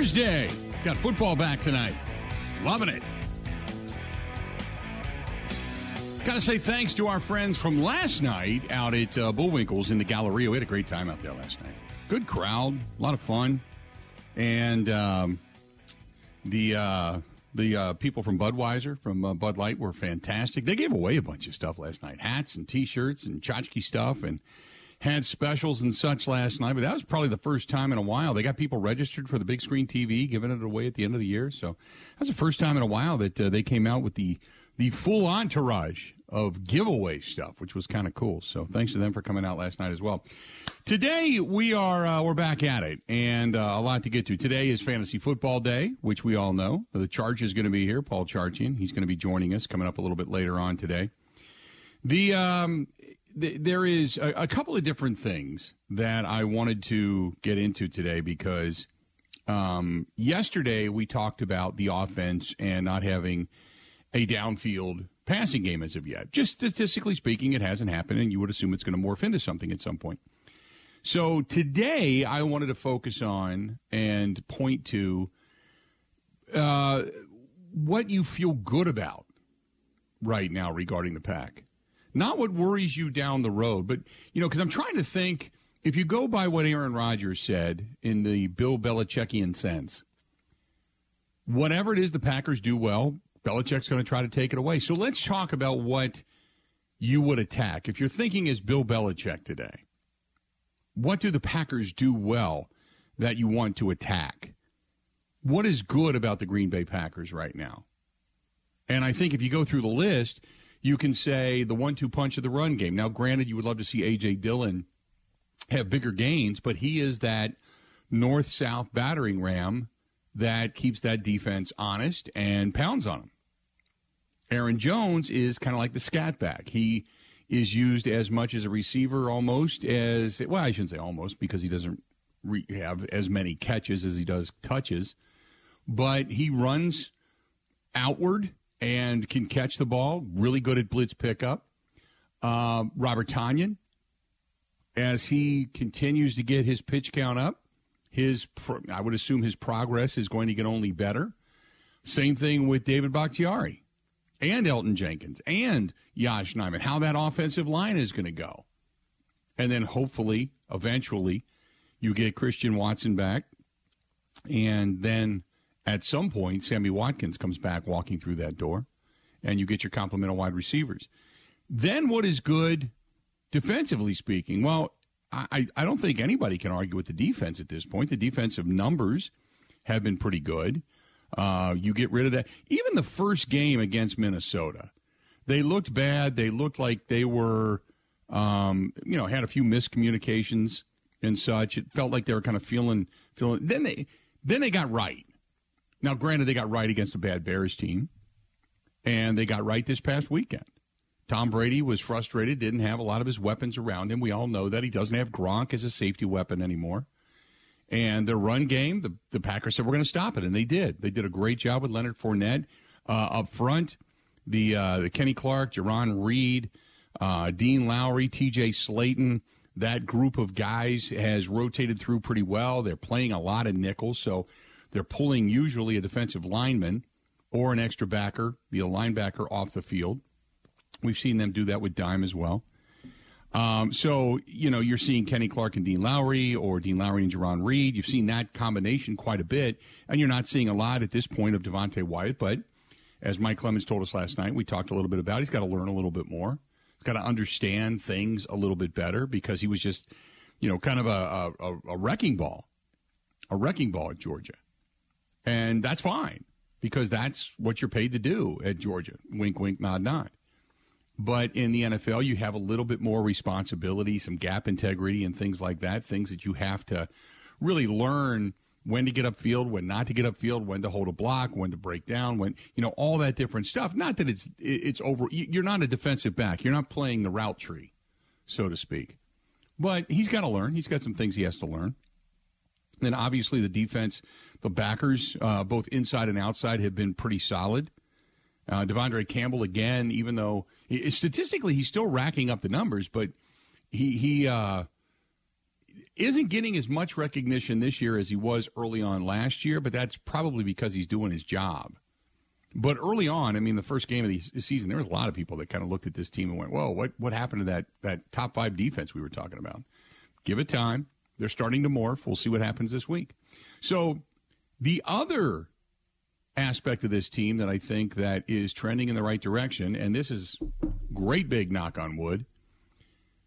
Thursday. Got football back tonight. Loving it. Got to say thanks to our friends from last night out at uh, Bullwinkles in the Galleria. We had a great time out there last night. Good crowd, a lot of fun, and um, the uh, the uh, people from Budweiser from uh, Bud Light were fantastic. They gave away a bunch of stuff last night: hats and T-shirts and tchotchke stuff, and had specials and such last night. But that was probably the first time in a while they got people registered for the big screen TV, giving it away at the end of the year. So that's the first time in a while that uh, they came out with the the full entourage of giveaway stuff, which was kind of cool. So thanks to them for coming out last night as well. Today we are uh, we're back at it, and uh, a lot to get to. Today is Fantasy Football Day, which we all know. The Charge is going to be here, Paul Charchian. He's going to be joining us coming up a little bit later on today. The um, there is a, a, couple of different things that I wanted to get into today because um, yesterday we talked about the offense and not having a downfield passing game as of yet. Just statistically speaking, it hasn't happened, and you would assume it's going to morph into something at some point. So today, I wanted to focus on and point to uh, what you feel good about right now regarding the pack. Not what worries you down the road, but, you know, because I'm trying to think if you go by what Aaron Rodgers said in the Bill Belichickian sense, whatever it is the Packers do well, Belichick's going to try to take it away. So let's talk about what you would attack. If you're thinking as Bill Belichick today, what do the Packers do well that you want to attack? What is good about the Green Bay Packers right now? And I think if you go through the list, you can say the one two punch of the run game. Now, granted, you would love to see A.J. Dillon have bigger gains, but he is that north south battering ram that keeps that defense honest and pounds on them. Aaron Jones is kind of like the scat back. He is used as much as a receiver almost as, well, I shouldn't say almost because he doesn't re- have as many catches as he does touches, but he runs outward and can catch the ball, really good at blitz pickup. Uh, Robert Tonyan, as he continues to get his pitch count up, his I would assume his progress is going to get only better. Same thing with David Bakhtiari and Elgton Jenkins and Yosh Nijman, how that offensive line is going to go. And then hopefully, eventually, you get Christian Watson back. And then at some point, Sammy Watkins comes back walking through that door, and you get your complement of wide receivers. Then what is good defensively speaking? Well, I, I don't think anybody can argue with the defense at this point. The defensive numbers have been pretty good. Uh, you get rid of that. Even the first game against Minnesota, they looked bad. They looked like they were, um, you know, had a few miscommunications and such. It felt like they were kind of feeling, feeling. Then they, then they got right. Now, granted, they got right against a bad Bears team, and they got right this past weekend. Tom Brady was frustrated, didn't have a lot of his weapons around him. We all know that. He doesn't have Gronk as a safety weapon anymore. And the run game, the, the Packers said, we're going to stop it. And they did. They did a great job with Leonard Fournette uh, up front. The, uh, the Kenny Clark, Jarran Reed, uh, Dean Lowry, TJ Slaton, that group of guys has rotated through pretty well. They're playing a lot of nickels, so they're pulling usually a defensive lineman or an extra backer, the linebacker off the field. We've seen them do that with Dime as well. Um, so, you know, you're seeing Kenny Clark and Dean Lowry or Dean Lowry and Jarran Reed. You've seen that combination quite a bit, and you're not seeing a lot at this point of Devonte Wyatt. But as Mike Clemens told us last night, we talked a little bit about he's got to learn a little bit more. He's got to understand things a little bit better because he was just, you know, kind of a, a, a wrecking ball, a wrecking ball at Georgia. And that's fine because that's what you're paid to do at Georgia. Wink, wink, nod, nod. But in the NFL, you have a little bit more responsibility, some gap integrity, and things like that. Things that you have to really learn when to get upfield, when not to get upfield, when to hold a block, when to break down, when you know all that different stuff. Not that it's it's over. You're not a defensive back. You're not playing the route tree, so to speak. But he's got to learn. He's got some things he has to learn. And obviously the defense, the backers, uh, both inside and outside, have been pretty solid. Uh, De'Vondre Campbell again, even though he, statistically he's still racking up the numbers, but he he uh, isn't getting as much recognition this year as he was early on last year, but that's probably because he's doing his job. But early on, I mean, the first game of the season, there was a lot of people that kind of looked at this team and went, "Whoa, what what happened to that that top five defense we were talking about?" Give it time; they're starting to morph. We'll see what happens this week. So, the other aspect of this team that I think that is trending in the right direction, and this is great big knock on wood,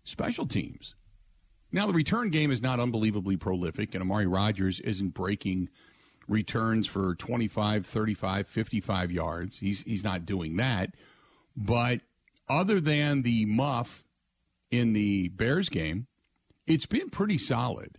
special teams. Now the return game is not unbelievably prolific, and Amari Rodgers isn't breaking returns for 25, 35, 55 yards. He's he's not doing that. But other than the muff in the Bears game, it's been pretty solid.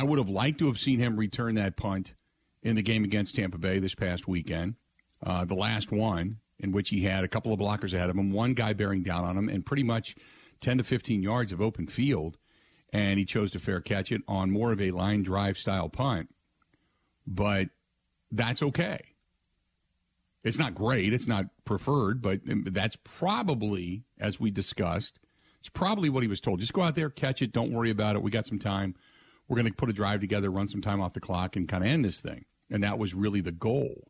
I would have liked to have seen him return that punt in the game against Tampa Bay this past weekend, uh, the last one in which he had a couple of blockers ahead of him, one guy bearing down on him, and pretty much 10 to 15 yards of open field and he chose to fair catch it on more of a line drive style punt. But that's okay. It's not great. It's not preferred, but that's probably, as we discussed, it's probably what he was told. Just go out there, catch it. Don't worry about it. We got some time. We're going to put a drive together, run some time off the clock, and kind of end this thing. And that was really the goal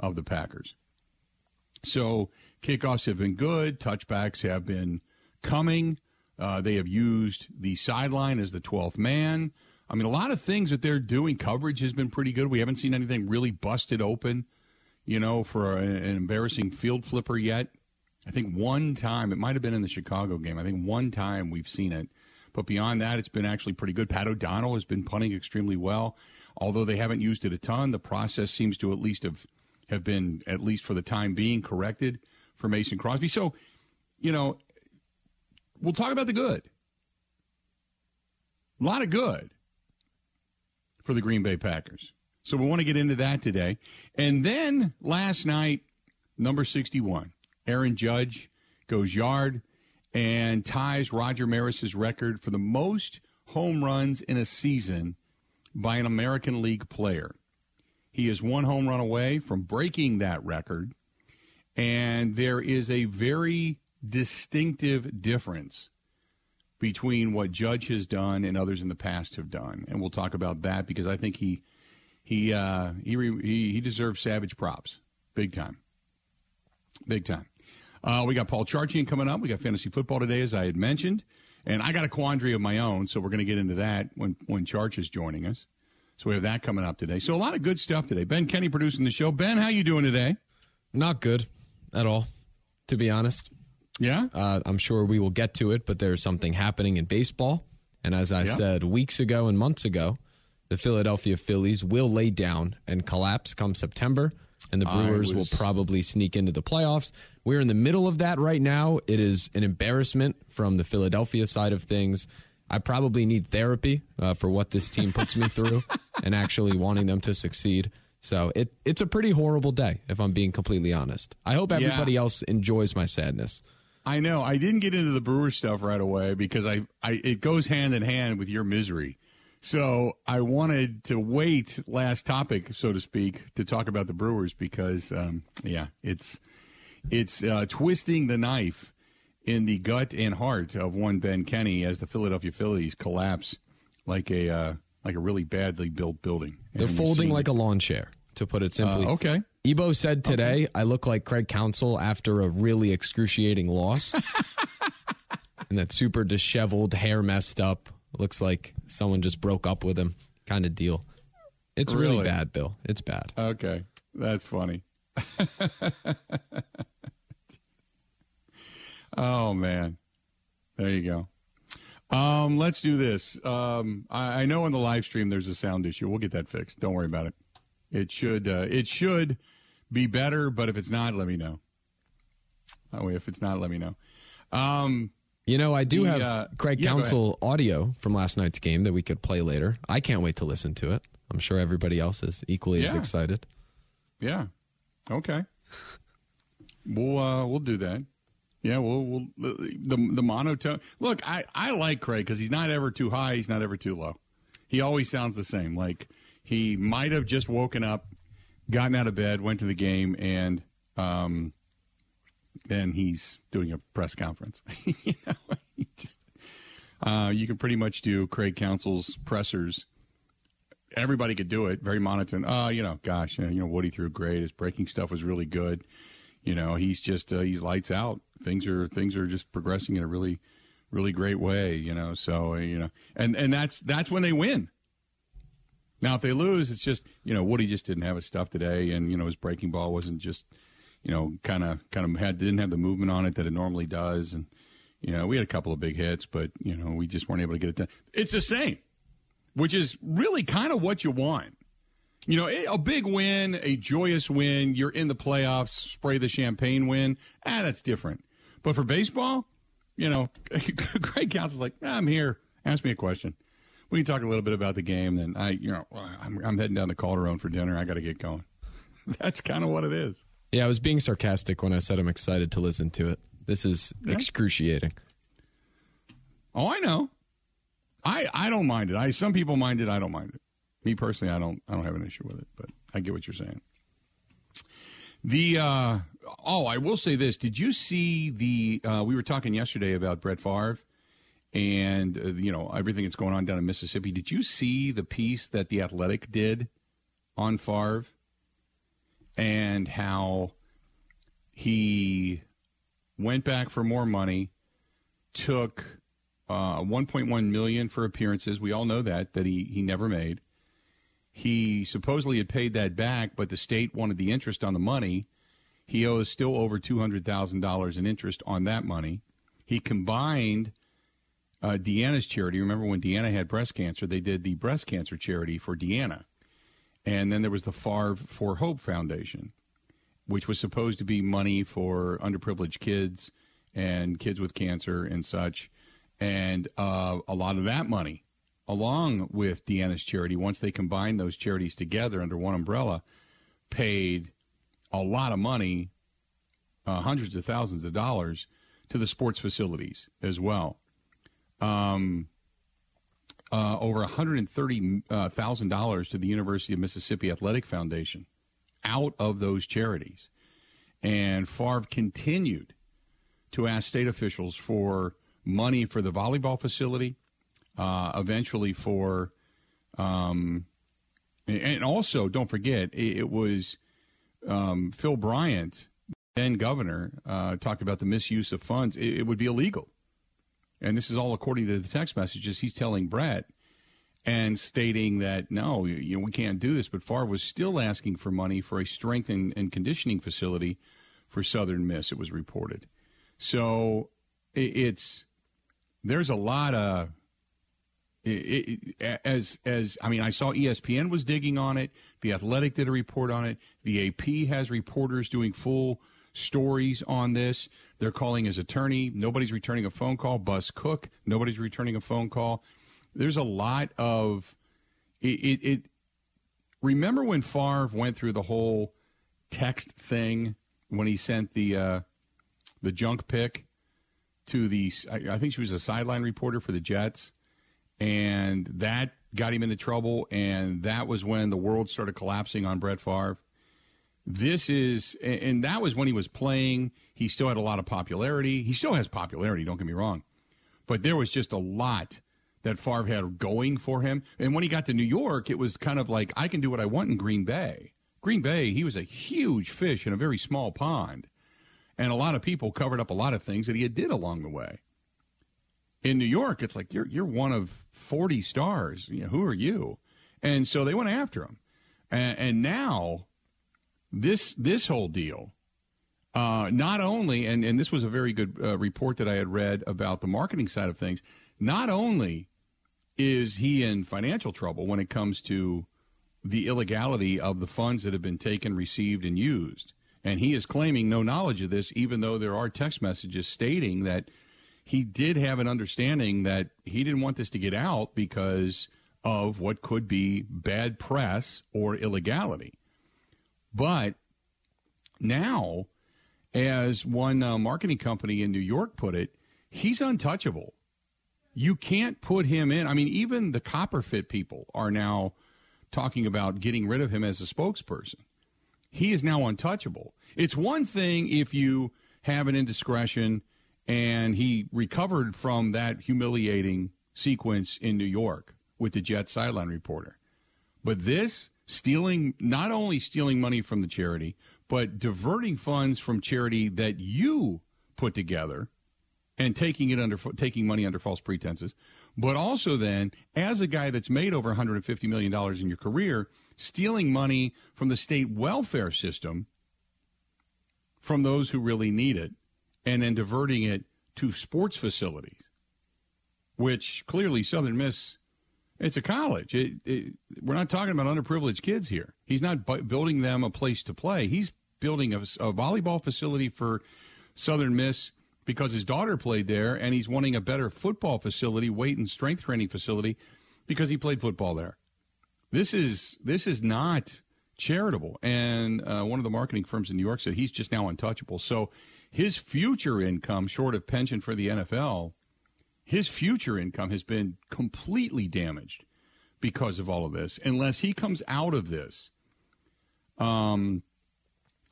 of the Packers. So kickoffs have been good. Touchbacks have been coming. Uh, they have used the sideline as the 12th man. I mean, a lot of things that they're doing. Coverage has been pretty good. We haven't seen anything really busted open, you know, for a, an embarrassing field flipper yet. I think one time, it might have been in the Chicago game. I think one time we've seen it. But beyond that, it's been actually pretty good. Pat O'Donnell has been punting extremely well. Although they haven't used it a ton, the process seems to at least have, have been, at least for the time being, corrected for Mason Crosby. So, you know, we'll talk about the good. A lot of good for the Green Bay Packers. So we want to get into that today. And then last night, number 61, Aaron Judge goes yard and ties Roger Maris's record for the most home runs in a season by an American League player. He is one home run away from breaking that record. And there is a very distinctive difference between what Judge has done and others in the past have done, and we'll talk about that because I think he he uh, he, he he deserves savage props, big time, big time. Uh, we got Paul Charchian coming up. We got fantasy football today, as I had mentioned, and I got a quandary of my own, so we're going to get into that when when Charch is joining us. So we have that coming up today. So a lot of good stuff today. Ben Kenny producing the show. Ben, how you doing today? Not good at all, to be honest. Yeah. Uh, I'm sure we will get to it, but there's something happening in baseball. And as I yeah. said weeks ago and months ago, the Philadelphia Phillies will lay down and collapse come September, and the Brewers was... will probably sneak into the playoffs. We're in the middle of that right now. It is an embarrassment from the Philadelphia side of things. I probably need therapy uh, for what this team puts me through and actually wanting them to succeed. So it it's a pretty horrible day, if I'm being completely honest. I hope everybody yeah. else enjoys my sadness. I know. I didn't get into the Brewers stuff right away because I, I it goes hand in hand with your misery. So I wanted to wait last topic, so to speak, to talk about the Brewers because, um, yeah, it's it's uh, twisting the knife in the gut and heart of one Ben Kenny as the Philadelphia Phillies collapse like a uh, like a really badly built building. They're folding like a lawn chair, to put it simply. Uh, okay. Ebo said today, okay. I look like Craig Counsell after a really excruciating loss. and that super disheveled, hair messed up. Looks like someone just broke up with him kind of deal. It's really, really bad, Bill. It's bad. Okay. That's funny. oh, man. There you go. Um, let's do this. Um, I, I, know in the live stream there's a sound issue. We'll get that fixed. Don't worry about it. It should. Uh, it should be better, but if it's not, let me know. Oh, if it's not, let me know. Um, you know, I do the, have uh, Craig yeah, Counsell audio from last night's game that we could play later. I can't wait to listen to it. I'm sure everybody else is equally yeah. as excited. Yeah. Okay. we'll uh, we'll do that. Yeah, we'll, we'll the, the the monotone. Look, I I like Craig because he's not ever too high. He's not ever too low. He always sounds the same. Like he might have just woken up gotten out of bed, went to the game, and um, then he's doing a press conference. you know, just. Uh, you can pretty much do Craig Counsell's pressers. Everybody could do it. Very monotone. Uh, you know, gosh, you know, Woody threw great. His breaking stuff was really good. You know, he's just uh, he's lights out. Things are things are just progressing in a really, really great way. You know, so uh, you know, and and that's that's when they win. Now, if they lose, it's just you know Woody just didn't have his stuff today, and you know his breaking ball wasn't just you know kind of kind of had didn't have the movement on it that it normally does, and you know we had a couple of big hits, but you know we just weren't able to get it done. It's the same, which is really kind of what you want. You know, a big win, a joyous win, you're in the playoffs, spray the champagne win. Ah, that's different. But for baseball, you know, Craig Counsell's like, ah, I'm here. Ask me a question we can talk a little bit about the game. Then I, you know, I'm, I'm heading down to Calderon for dinner. I got to get going. That's kind of what it is. Yeah, I was being sarcastic when I said I'm excited to listen to it. This is yeah. excruciating. Oh, I know. I I don't mind it. I some people mind it. I don't mind it. Me personally, I don't. I don't have an issue with it. But I get what you're saying. The uh, oh, I will say this. Did you see the? Uh, we were talking yesterday about Brett Favre and uh, you know everything that's going on down in Mississippi. Did you see the piece that the Athletic did on Favre and how he went back for more money, took uh, 1.1 million for appearances. We all know that that he he never made. He supposedly had paid that back, but the state wanted the interest on the money. He owes still over two hundred thousand dollars in interest on that money. He combined uh, Deanna's charity. Remember when Deanna had breast cancer? They did the breast cancer charity for Deanna. And then there was the Favre for Hope Foundation, which was supposed to be money for underprivileged kids and kids with cancer and such. And uh, a lot of that money, along with Deanna's charity, once they combined those charities together under one umbrella, paid a lot of money, uh, hundreds of thousands of dollars, to the sports facilities as well um, uh, over $130,000 uh, to the University of Mississippi Athletic Foundation out of those charities. And Favre continued to ask state officials for money for the volleyball facility, uh, eventually for, um, and also don't forget, it, was um, Phil Bryant, then governor, uh, talked about the misuse of funds. It, it would be illegal and this is all according to the text messages he's telling Brett and stating that no, you know, we can't do this. But Favre was still asking for money for a strength and, and conditioning facility for Southern Miss. It was reported. So it, it's there's a lot of it, it, as as I mean, I saw ESPN was digging on it. The Athletic did a report on it. The AP has reporters doing full stories on this. They're calling his attorney. Nobody's returning a phone call. Bus Cook. Nobody's returning a phone call. There's a lot of it. it, it remember when Favre went through the whole text thing when he sent the uh, the junk pick to the I, I think she was a sideline reporter for the Jets, and that got him into trouble. And that was when the world started collapsing on Brett Favre. This is, and that was when he was playing. He still had a lot of popularity. He still has popularity, don't get me wrong. But there was just a lot that Favre had going for him. And when he got to New York, it was kind of like, I can do what I want in Green Bay. Green Bay, he was a huge fish in a very small pond. And a lot of people covered up a lot of things that he had did along the way. In New York, it's like, you're, you're one of 40 stars. You know, who are you? And so they went after him. And, and now this this whole deal uh, not only and, and this was a very good uh, report that I had read about the marketing side of things. Not only is he in financial trouble when it comes to the illegality of the funds that have been taken, received, and used, and he is claiming no knowledge of this, even though there are text messages stating that he did have an understanding that he didn't want this to get out because of what could be bad press or illegality. But now, as one uh, marketing company in New York put it, he's untouchable. You can't put him in. I mean, even the Copper Fit people are now talking about getting rid of him as a spokesperson. He is now untouchable. It's one thing if you have an indiscretion and he recovered from that humiliating sequence in New York with the Jet sideline reporter. But this stealing, not only stealing money from the charity, but diverting funds from charity that you put together and taking it under taking money under false pretenses, but also then as a guy that's made over 150 million dollars in your career, stealing money from the state welfare system from those who really need it and then diverting it to sports facilities, which clearly Southern Miss, it's a college. It, it, we're not talking about underprivileged kids here. He's not bu- building them a place to play. He's building a, a volleyball facility for Southern Miss because his daughter played there, and he's wanting a better football facility, weight and strength training facility, because he played football there. This is this is not charitable. And uh, one of the marketing firms in New York said he's just now untouchable. So his future income, short of pension for the NFL, his future income has been completely damaged because of all of this. Unless he comes out of this, um,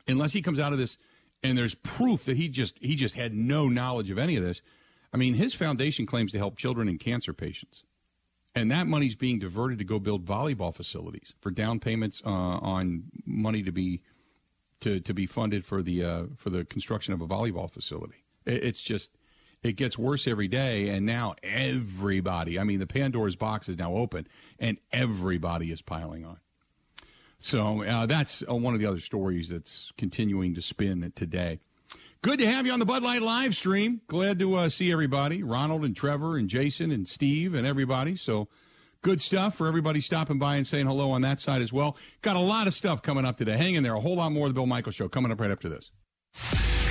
unless he comes out of this, and there's proof that he just he just had no knowledge of any of this. I mean, his foundation claims to help children and cancer patients. And that money's being diverted to go build volleyball facilities for down payments uh, on money to be to, to be funded for the uh, for the construction of a volleyball facility. It, it's just it gets worse every day, and now everybody. I mean, the Pandora's box is now open, and everybody is piling on. So uh, that's uh, one of the other stories that's continuing to spin today. Good to have you on the Bud Light live stream. Glad to uh, see everybody, Ronald and Trevor and Jason and Steve and everybody. So good stuff for everybody stopping by and saying hello on that side as well. Got a lot of stuff coming up today. Hang in there. A whole lot more of the Bill Michaels Show coming up right after this.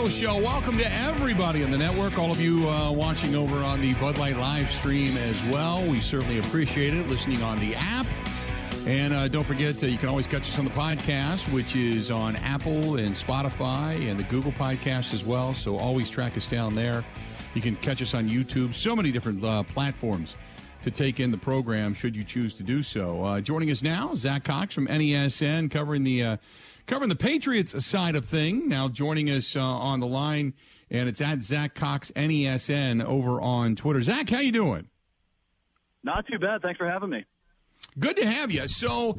Michaels Show. Welcome to everybody in the network, all of you uh, watching over on the Bud Light live stream as well. We certainly appreciate it. Listening on the app. And uh, don't forget, uh, you can always catch us on the podcast, which is on Apple and Spotify and the Google podcast as well. So always track us down there. You can catch us on YouTube. So many different uh, platforms to take in the program should you choose to do so. Uh, joining us now, Zack Cox from NESN, covering the uh, covering the Patriots side of thing. Now joining us uh, on the line, and it's at Zack Cox NESN over on Twitter. Zack, how you doing? Not too bad. Thanks for having me. Good to have you. So.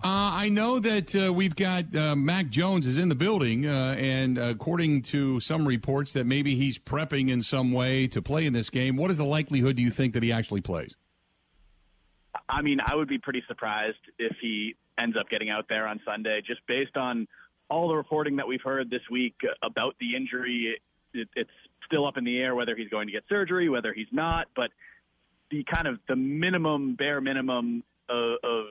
Uh, I know that uh, we've got uh, Mac Jones is in the building, uh, and according to some reports, that maybe he's prepping in some way to play in this game. What is the likelihood do you think that he actually plays? I mean, I would be pretty surprised if he ends up getting out there on Sunday, just based on all the reporting that we've heard this week about the injury. It, it's still up in the air whether he's going to get surgery, whether he's not, but the kind of the minimum, bare minimum of, of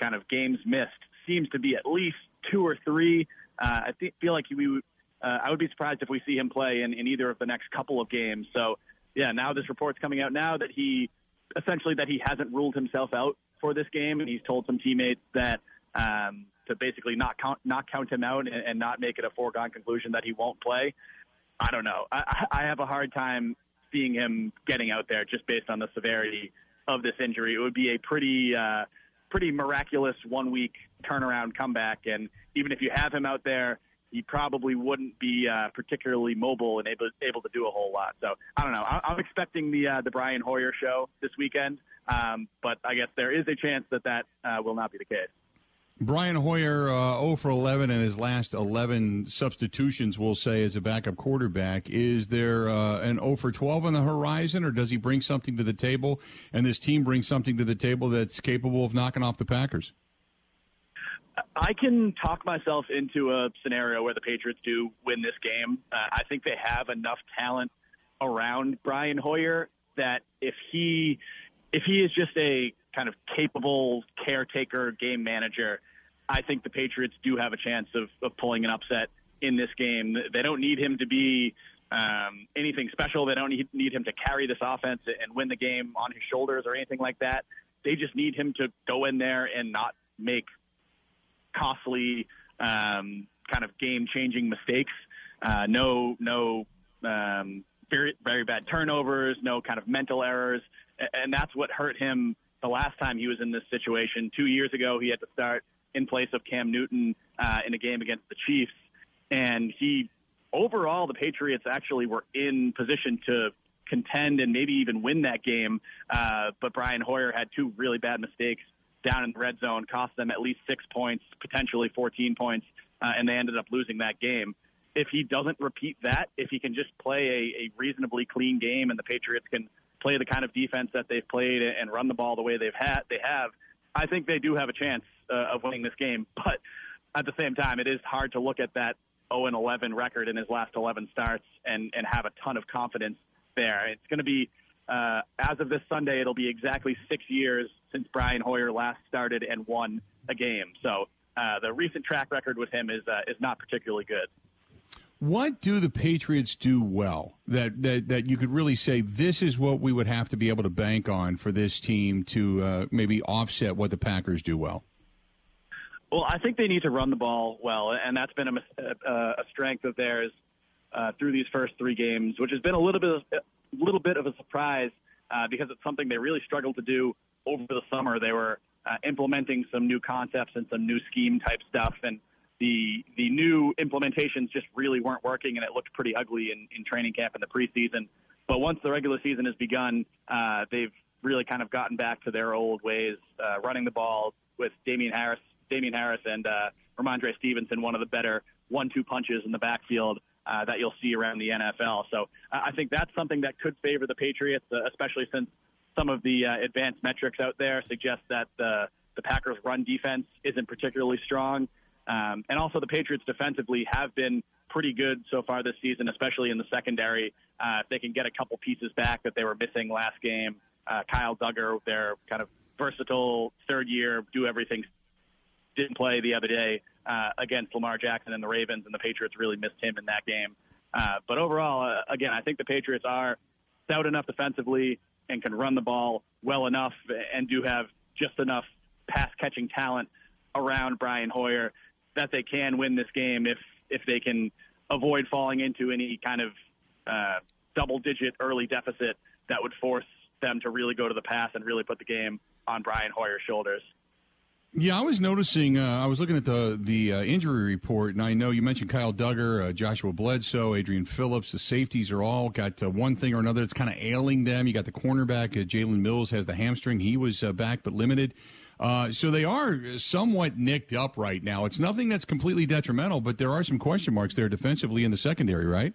kind of games missed seems to be at least two or three. Uh, I th- feel like we uh, I would be surprised if we see him play in, in either of the next couple of games. So, yeah, now this report's coming out now that he essentially that he hasn't ruled himself out for this game, and he's told some teammates that um, to basically not count not count him out and, and not make it a foregone conclusion that he won't play. I don't know. I, I have a hard time seeing him getting out there just based on the severity of this injury. It would be a pretty uh, pretty miraculous one week turnaround comeback, and even if you have him out there, he probably wouldn't be uh, particularly mobile and able able to do a whole lot. So I don't know. I, I'm expecting the uh, the Brian Hoyer show this weekend, um, but I guess there is a chance that that uh, will not be the case. Brian Hoyer, uh, 0 for 11 in his last 11 substitutions, we'll say, as a backup quarterback. Is there uh, an 0 for 12 on the horizon, or does he bring something to the table, and this team brings something to the table that's capable of knocking off the Packers? I can talk myself into a scenario where the Patriots do win this game. Uh, I think they have enough talent around Brian Hoyer that if he if he is just a kind of capable caretaker game manager, I think the Patriots do have a chance of, of pulling an upset in this game. They don't need him to be um, anything special. They don't need, need him to carry this offense and win the game on his shoulders or anything like that. They just need him to go in there and not make costly, um, kind of game-changing mistakes. Uh, no, no, um, very, very bad turnovers. No kind of mental errors, and that's what hurt him the last time he was in this situation. Two years ago, he had to start in place of Cam Newton uh, in a game against the Chiefs, and he overall the Patriots actually were in position to contend and maybe even win that game. Uh, but Brian Hoyer had two really bad mistakes down in the red zone, cost them at least six points, potentially 14 points, uh, and they ended up losing that game. If he doesn't repeat that, if he can just play a, a reasonably clean game and the Patriots can play the kind of defense that they've played and run the ball the way they've had, they have, I think they do have a chance uh, of winning this game. But at the same time, it is hard to look at that 0 and 11 record in his last 11 starts and and have a ton of confidence there. It's going to be uh, as of this Sunday, it'll be exactly six years since Brian Hoyer last started and won a game. So uh, the recent track record with him is uh, is not particularly good. What do the Patriots do well that, that that you could really say this is what we would have to be able to bank on for this team to uh, maybe offset what the Packers do well? Well, I think they need to run the ball well, and that's been a, a, a strength of theirs uh, through these first three games, which has been a little bit of, a little bit of a surprise uh, because it's something they really struggled to do over the summer. They were uh, implementing some new concepts and some new scheme type stuff, and the the new implementations just really weren't working, and it looked pretty ugly in, in training camp in the preseason. But once the regular season has begun, uh, they've really kind of gotten back to their old ways, uh, running the ball with Damien Harris, Damien Harris, and uh, Rhamondre Stevenson, one of the better one-two punches in the backfield uh, that you'll see around the NFL. So uh, I think that's something that could favor the Patriots, uh, especially since some of the uh, advanced metrics out there suggest that the the Packers' run defense isn't particularly strong. Um, and also, the Patriots defensively have been pretty good so far this season, especially in the secondary. Uh, if they can get a couple pieces back that they were missing last game, uh, Kyle Dugger, their kind of versatile third year, do everything, didn't play the other day uh, against Lamar Jackson and the Ravens, and the Patriots really missed him in that game. Uh, but overall, uh, again, I think the Patriots are stout enough defensively and can run the ball well enough and do have just enough pass catching talent around Brian Hoyer that they can win this game if if they can avoid falling into any kind of uh, double digit early deficit that would force them to really go to the pass and really put the game on Brian Hoyer's shoulders. Yeah, I was noticing. Uh, I was looking at the the uh, injury report, and I know you mentioned Kyle Dugger, uh, Joshua Bledsoe, Adrian Phillips. The safeties are all got uh, one thing or another that's kind of ailing them. You got the cornerback, uh, Jalen Mills, has the hamstring. He was uh, back but limited. So they are somewhat nicked up right now. It's nothing that's completely detrimental, but there are some question marks there defensively in the secondary, right?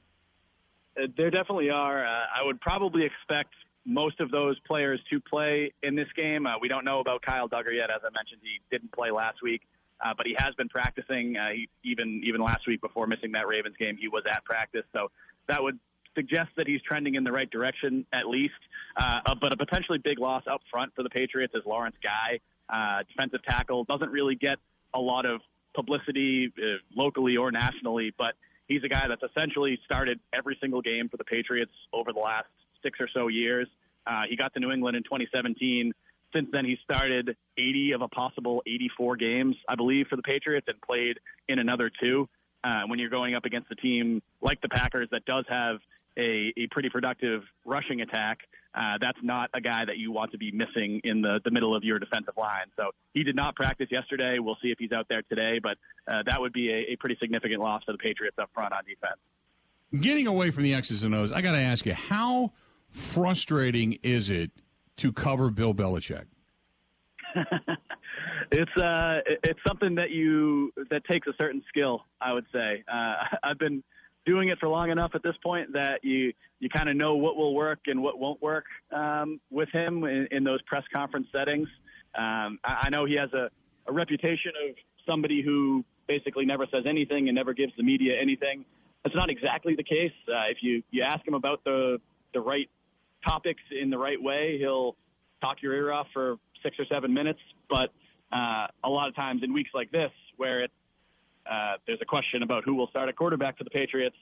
There definitely are. I would probably expect most of those players to play in this game. Uh, we don't know about Kyle Dugger yet. As I mentioned, he didn't play last week, uh, but he has been practicing. Uh, he, even even last week before missing that Ravens game, he was at practice. So that would suggest that he's trending in the right direction at least. Uh, but a potentially big loss up front for the Patriots is Lawrence Guy, uh, defensive tackle. Doesn't really get a lot of publicity uh, locally or nationally, but he's a guy that's essentially started every single game for the Patriots over the last six or so years. Uh, he got to New England in 2017. Since then, he started 80 of a possible 84 games, I believe, for the Patriots and played in another two. Uh, when you're going up against a team like the Packers that does have a, a pretty productive rushing attack, uh, that's not a guy that you want to be missing in the, the middle of your defensive line. So he did not practice yesterday. We'll see if he's out there today, but uh, that would be a, a pretty significant loss for the Patriots up front on defense. Getting away from the X's and O's, I got to ask you, how frustrating is it to cover Bill Belichick? it's uh, it's something that you that takes a certain skill. I would say uh, I've been doing it for long enough at this point that you you kind of know what will work and what won't work um, with him in, in, those press conference settings. Um, I, I know he has a, a reputation of somebody who basically never says anything and never gives the media anything. That's not exactly the case. Uh, if you, you ask him about the the right topics in the right way, he'll talk your ear off for six or seven minutes. But uh, a lot of times in weeks like this, where it, uh, there's a question about who will start a quarterback for the Patriots,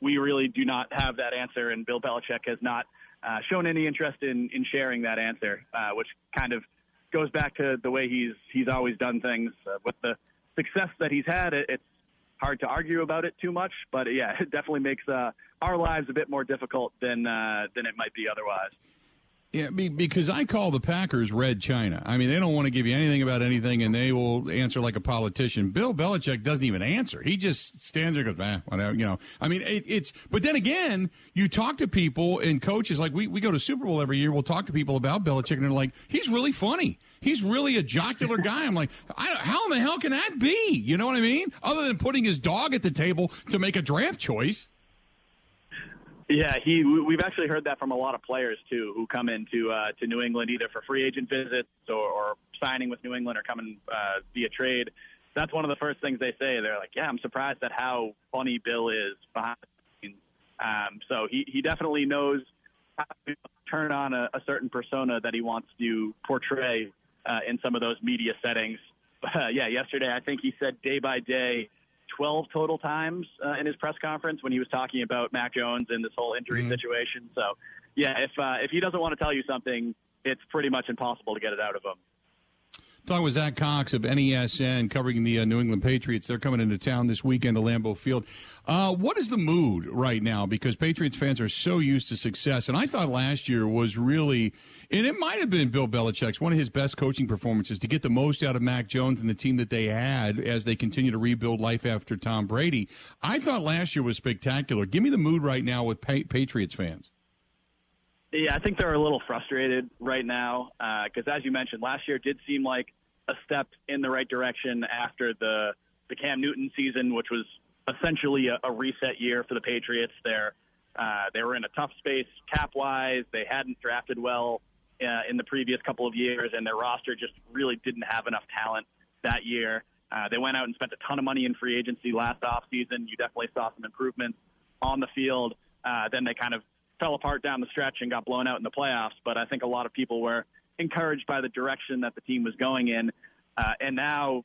we really do not have that answer, and Bill Belichick has not uh, shown any interest in, in sharing that answer, uh, which kind of goes back to the way he's he's always done things. Uh, with the success that he's had, it, it's hard to argue about it too much. But yeah, it definitely makes uh, our lives a bit more difficult than uh, than it might be otherwise. Yeah, because I call the Packers red China. I mean, they don't want to give you anything about anything, and they will answer like a politician. Bill Belichick doesn't even answer. He just stands there, and goes, "Ah, whatever." You know, I mean, it, it's. But then again, you talk to people and coaches. Like we we go to Super Bowl every year. We'll talk to people about Belichick, and they're like, "He's really funny. He's really a jocular guy." I'm like, how in the hell can that be? You know what I mean? Other than putting his dog at the table to make a draft choice. Yeah, he. We've actually heard that from a lot of players too, who come into uh, to New England either for free agent visits or, or signing with New England or coming uh, via trade. That's one of the first things they say. They're like, "Yeah, I'm surprised at how funny Bill is behind the scenes." Um, so he he definitely knows how to turn on a, a certain persona that he wants to portray uh, in some of those media settings. Uh, yeah, yesterday I think he said day by day 12 total times uh, in his press conference when he was talking about Mac Jones and this whole injury mm-hmm. situation. So, yeah, if uh, if he doesn't want to tell you something, it's pretty much impossible to get it out of him. Talking with Zack Cox of NESN covering the uh, New England Patriots. They're coming into town this weekend to Lambeau Field. Uh, what is the mood right now? Because Patriots fans are so used to success. And I thought last year was really, and it might have been Bill Belichick's, one of his best coaching performances to get the most out of Mac Jones and the team that they had as they continue to rebuild life after Tom Brady. I thought last year was spectacular. Give me the mood right now with pa- Patriots fans. Yeah, I think they're a little frustrated right now because, uh, as you mentioned, last year did seem like a step in the right direction after the the Cam Newton season, which was essentially a, a reset year for the Patriots. They're uh, they were in a tough space cap wise. They hadn't drafted well uh, in the previous couple of years, and their roster just really didn't have enough talent that year. Uh, they went out and spent a ton of money in free agency last offseason. You definitely saw some improvements on the field. Uh, then they kind of fell apart down the stretch and got blown out in the playoffs. But I think a lot of people were encouraged by the direction that the team was going in. Uh, and now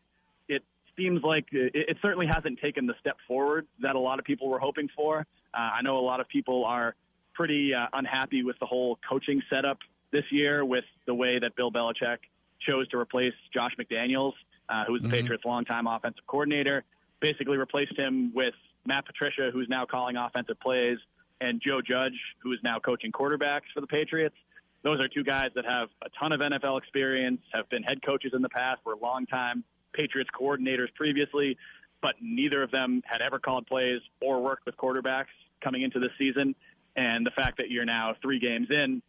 it seems like it, it, certainly hasn't taken the step forward that a lot of people were hoping for. Uh, I know a lot of people are pretty uh, unhappy with the whole coaching setup this year with the way that Bill Belichick chose to replace Josh McDaniels, uh, who was the mm-hmm. Patriots' longtime offensive coordinator. Basically replaced him with Matt Patricia, who's now calling offensive plays and Joe Judge, who is now coaching quarterbacks for the Patriots. Those are two guys that have a ton of NFL experience, have been head coaches in the past, were longtime Patriots coordinators previously, but neither of them had ever called plays or worked with quarterbacks coming into this season. And the fact that you're now three games in,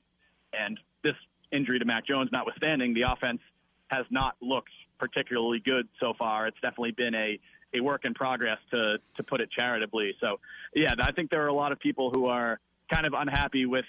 and this injury to Mac Jones notwithstanding, the offense has not looked particularly good so far. It's definitely been a a work in progress to to put it charitably. So, yeah, I think there are a lot of people who are kind of unhappy with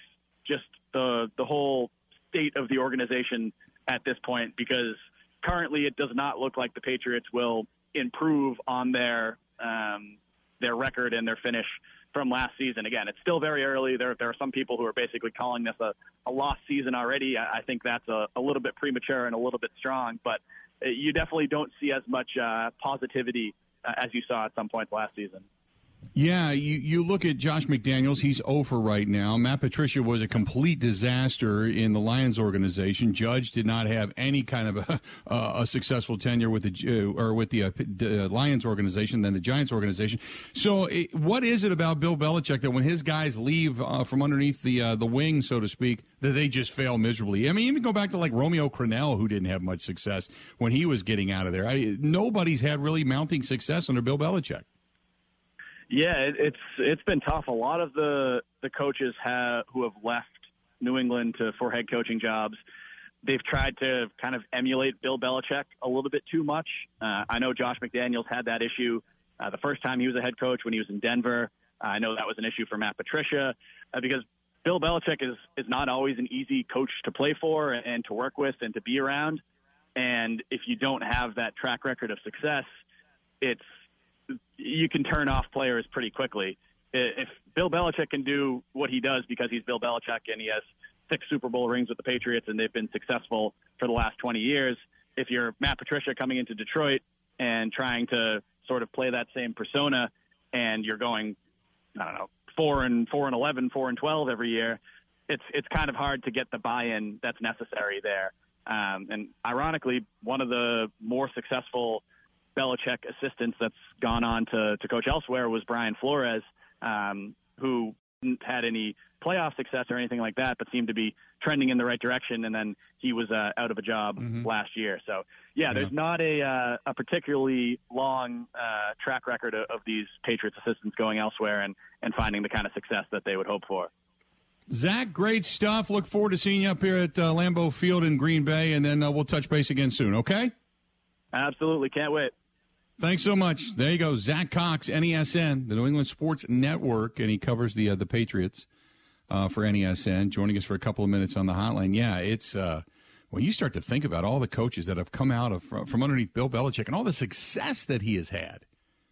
just the the whole state of the organization at this point because currently it does not look like the Patriots will improve on their um, their record and their finish from last season. Again, it's still very early. There there are some people who are basically calling this a, a lost season already. I, I think that's a, a little bit premature and a little bit strong, but you definitely don't see as much uh, positivity uh, as you saw at some point last season. Yeah, you, you look at Josh McDaniels, he's over right now. Matt Patricia was a complete disaster in the Lions organization. Judge did not have any kind of a, a successful tenure with the uh, or with the, uh, the, Lions organization than the Giants organization. So, it, what is it about Bill Belichick that when his guys leave uh, from underneath the uh, the wing, so to speak, that they just fail miserably? I mean, even go back to like Romeo Crennel, who didn't have much success when he was getting out of there. I, nobody's had really mounting success under Bill Belichick. Yeah, it, it's it's been tough. A lot of the the coaches have who have left New England to for head coaching jobs. They've tried to kind of emulate Bill Belichick a little bit too much. Uh, I know Josh McDaniels had that issue uh, the first time he was a head coach when he was in Denver. Uh, I know that was an issue for Matt Patricia uh, because Bill Belichick is is not always an easy coach to play for and to work with and to be around. And if you don't have that track record of success, it's you can turn off players pretty quickly. If Bill Belichick can do what he does because he's Bill Belichick and he has six Super Bowl rings with the Patriots and they've been successful for the last 20 years, if you're Matt Patricia coming into Detroit and trying to sort of play that same persona and you're going, I don't know, four and four and 11, four and 12 every year, it's, it's kind of hard to get the buy-in that's necessary there. Um, and ironically, one of the more successful Belichick assistants that's gone on to, to coach elsewhere was Brian Flores, um, who hadn't had any playoff success or anything like that, but seemed to be trending in the right direction. And then he was uh, out of a job mm-hmm. last year. So yeah, there's not a uh, a particularly long uh, track record of, of these Patriots assistants going elsewhere and and finding the kind of success that they would hope for. Zack, great stuff. Look forward to seeing you up here at uh, Lambeau Field in Green Bay, and then uh, we'll touch base again soon. Okay? Absolutely, can't wait. Thanks so much. There you go, Zack Cox, NESN, the New England Sports Network, and he covers the uh, the Patriots uh, for NESN. Joining us for a couple of minutes on the hotline. Yeah, it's uh, when you start to think about all the coaches that have come out of from, underneath Bill Belichick and all the success that he has had,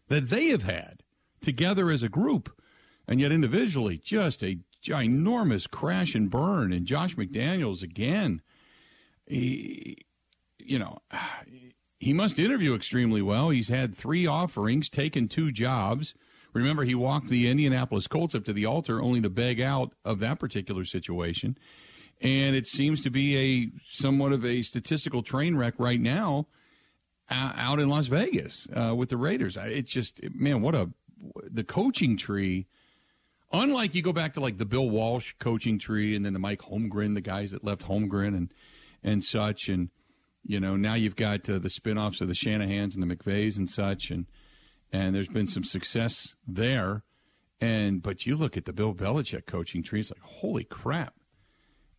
that they have had together as a group, and yet individually, just a ginormous crash and burn. And Josh McDaniels again, he, you know, he must interview extremely well. He's had three offerings, taken two jobs. Remember, he walked the Indianapolis Colts up to the altar only to beg out of that particular situation. And it seems to be a somewhat of a statistical train wreck right now out in Las Vegas uh, with the Raiders. It's just, man, what a the coaching tree Unlike you go back to like the Bill Walsh coaching tree and then the Mike Holmgren, the guys that left Holmgren and and such, and you know now you've got uh, the spinoffs of the Shanahans and the McVays and such, and and there's been some success there, and but you look at the Bill Belichick coaching tree, it's like holy crap.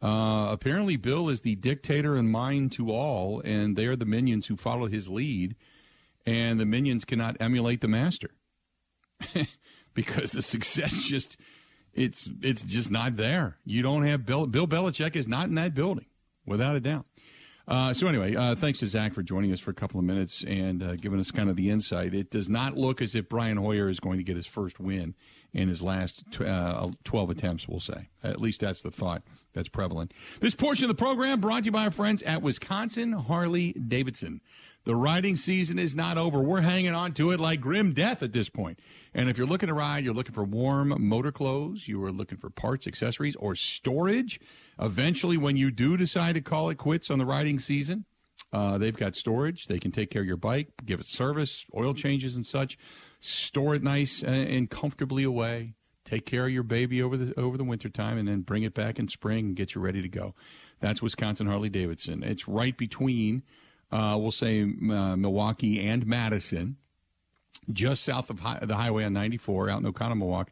Uh, apparently, Bill is the dictator and mind to all, and they are the minions who follow his lead, and the minions cannot emulate the master. because the success just it's it's just not there. You don't have Bill Bill Belichick is not in that building, without a doubt. Uh, so anyway, uh, thanks to Zack for joining us for a couple of minutes and uh, giving us kind of the insight. It does not look as if Brian Hoyer is going to get his first win in his last t- uh, 12 attempts, we'll say. At least that's the thought that's prevalent. This portion of the program brought to you by our friends at Wisconsin Harley Davidson. The riding season is not over. We're hanging on to it like grim death at this point. And if you're looking to ride, you're looking for warm motor clothes, you are looking for parts, accessories, or storage. Eventually, when you do decide to call it quits on the riding season, uh, they've got storage. They can take care of your bike, give it service, oil changes, and such. Store it nice and comfortably away. Take care of your baby over the over the wintertime, and then bring it back in spring and get you ready to go. That's Wisconsin Harley Davidson. It's right between uh, we'll say uh, Milwaukee and Madison, just south of hi- the highway on 94 out in Oconomowoc.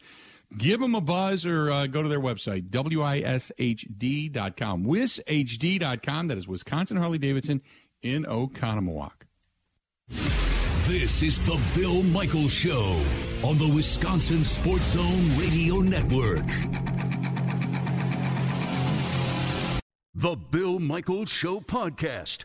Give them a buzz or uh, go to their website, wishd.com. Wishd.com. That is Wisconsin Harley Davidson in Oconomowoc. This is the Bill Michaels Show on the Wisconsin Sports Zone Radio Network. The Bill Michaels Show podcast